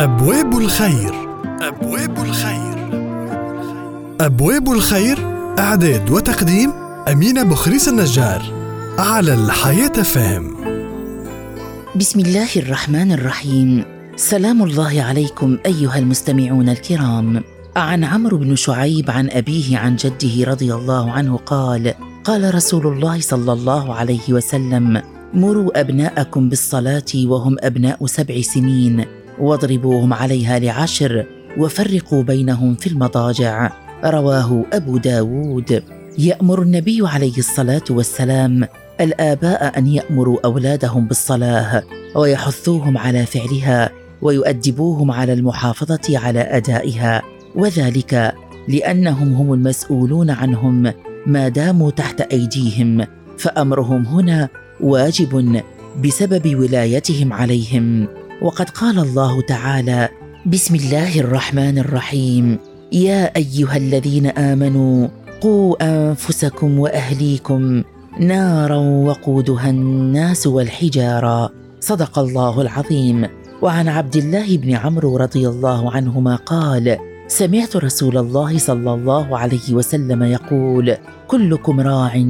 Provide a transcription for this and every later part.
أبواب الخير. أبواب الخير. أبواب الخير. إعداد وتقديم أمينة بخريس النجار على الحياة فهم. بسم الله الرحمن الرحيم. سلام الله عليكم أيها المستمعون الكرام. عن عمرو بن شعيب عن أبيه عن جده رضي الله عنه قال قال رسول الله صلى الله عليه وسلم مروا أبناءكم بالصلاة وهم أبناء سبع سنين. واضربوهم عليها لعشر وفرقوا بينهم في المضاجع. رواه أبو داود. يأمر النبي عليه الصلاة والسلام الآباء أن يأمروا أولادهم بالصلاة ويحثوهم على فعلها ويؤدبوهم على المحافظة على أدائها. وذلك لأنهم هم المسؤولون عنهم ما داموا تحت أيديهم فأمرهم هنا واجب بسبب ولايتهم عليهم. وقد قال الله تعالى بسم الله الرحمن الرحيم. يا أيها الذين آمنوا قوا أنفسكم وأهليكم نارا وقودها الناس والحجارة. صدق الله العظيم. وعن عبد الله بن عمرو رضي الله عنهما قال سمعت رسول الله صلى الله عليه وسلم يقول كلكم راع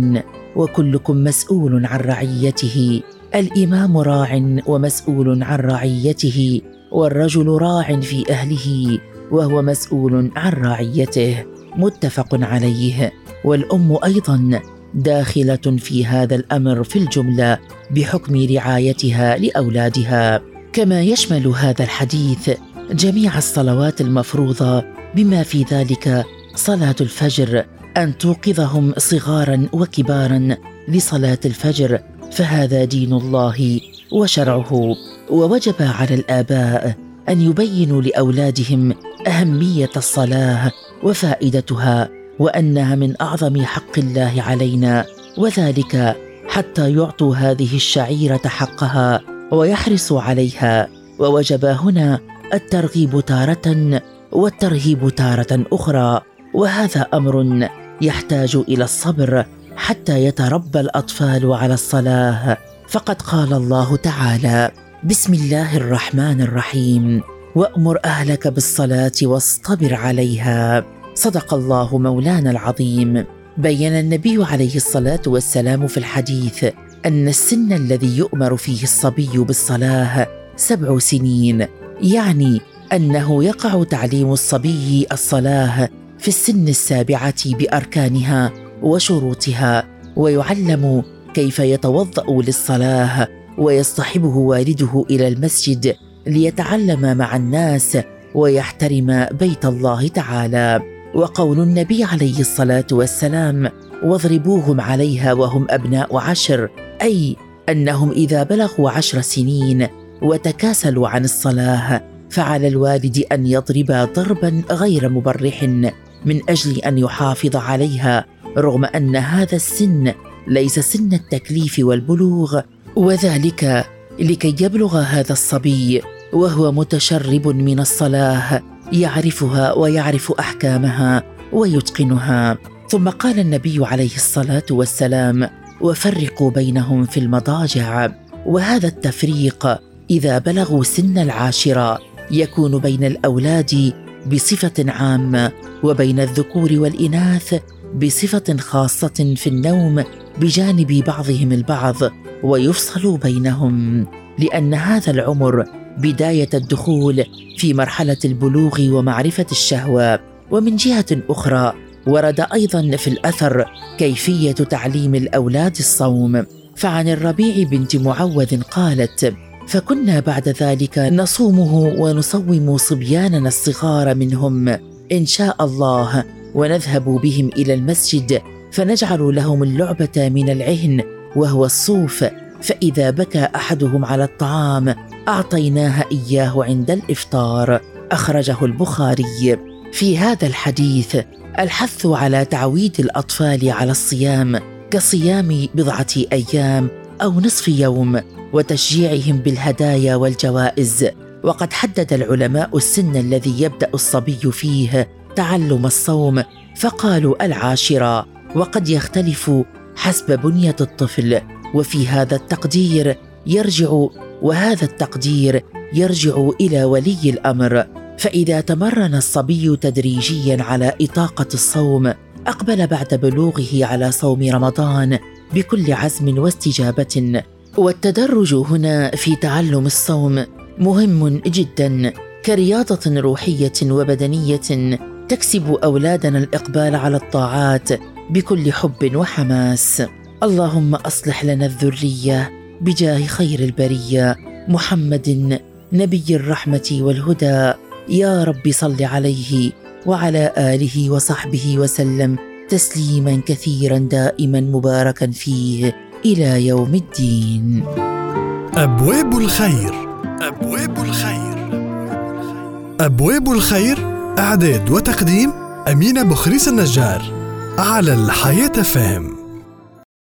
وكلكم مسؤول عن رعيته. الإمام راع ومسؤول عن رعيته والرجل راع في أهله وهو مسؤول عن رعيته متفق عليه. والأم أيضا داخلة في هذا الأمر في الجملة بحكم رعايتها لأولادها. كما يشمل هذا الحديث جميع الصلوات المفروضة بما في ذلك صلاة الفجر أن توقظهم صغارا وكبارا لصلاة الفجر فهذا دين الله وشرعه ووجب على الآباء أن يبينوا لأولادهم أهمية الصلاة وفائدتها وأنها من أعظم حق الله علينا وذلك حتى يعطوا هذه الشعيرة حقها ويحرصوا عليها. ووجب هنا الترغيب تارة والترهيب تارة أخرى وهذا أمر يحتاج إلى الصبر حتى يتربى الأطفال على الصلاة. فقد قال الله تعالى بسم الله الرحمن الرحيم. وأمر أهلك بالصلاة واصطبر عليها. صدق الله مولانا العظيم. بين النبي عليه الصلاة والسلام في الحديث أن السن الذي يؤمر فيه الصبي بالصلاة سبع سنين. يعني أنه يقع تعليم الصبي الصلاة في السن السابعة بأركانها. وشروطها ويعلم كيف يتوضأ للصلاة ويصطحبه والده إلى المسجد ليتعلم مع الناس ويحترم بيت الله تعالى. وقول النبي عليه الصلاة والسلام واضربوهم عليها وهم أبناء عشر. أي أنهم إذا بلغوا عشر سنين وتكاسلوا عن الصلاة فعلى الوالد أن يضرب ضربا غير مبرح من أجل أن يحافظ عليها. رغم أن هذا السن ليس سن التكليف والبلوغ وذلك لكي يبلغ هذا الصبي وهو متشرب من الصلاة يعرفها ويعرف أحكامها ويتقنها. ثم قال النبي عليه الصلاة والسلام وفرقوا بينهم في المضاجع. وهذا التفريق إذا بلغوا سن العاشره يكون بين الأولاد بصفة عامة وبين الذكور والإناث بصفة خاصة في النوم بجانب بعضهم البعض ويفصل بينهم لأن هذا العمر بداية الدخول في مرحلة البلوغ ومعرفة الشهوة. ومن جهة أخرى ورد أيضا في الأثر كيفية تعليم الأولاد الصوم. فعن الربيع بنت معوذ قالت فكنا بعد ذلك نصومه ونصوم صبياننا الصغار منهم. إن شاء الله ونذهب بهم إلى المسجد فنجعل لهم اللعبة من العهن وهو الصوف. فإذا بكى أحدهم على الطعام اعطيناها إياه عند الإفطار. أخرجه البخاري. في هذا الحديث الحث على تعويد الأطفال على الصيام كصيام بضعة أيام أو نصف يوم وتشجيعهم بالهدايا والجوائز. وقد حدد العلماء السن الذي يبدأ الصبي فيه تعلم الصوم فقالوا العاشرة. وقد يختلف حسب بنية الطفل. وفي هذا التقدير يرجع وهذا التقدير يرجع إلى ولي الأمر. فإذا تمرن الصبي تدريجيا على إطاقة الصوم أقبل بعد بلوغه على صوم رمضان بكل عزم واستجابة. والتدرج هنا في تعلم الصوم. مهم جدا. كرياضة روحية وبدنية تكسب أولادنا الإقبال على الطاعات بكل حب وحماس. اللهم أصلح لنا الذرية بجاه خير البرية. محمد نبي الرحمة والهدى. يا رب صل عليه وعلى آله وصحبه وسلم تسليما كثيرا دائما مباركا فيه إلى يوم الدين. أبواب الخير. أبواب الخير. أبواب الخير إعداد وتقديم أمينة بخريس النجار على الحياة فهم.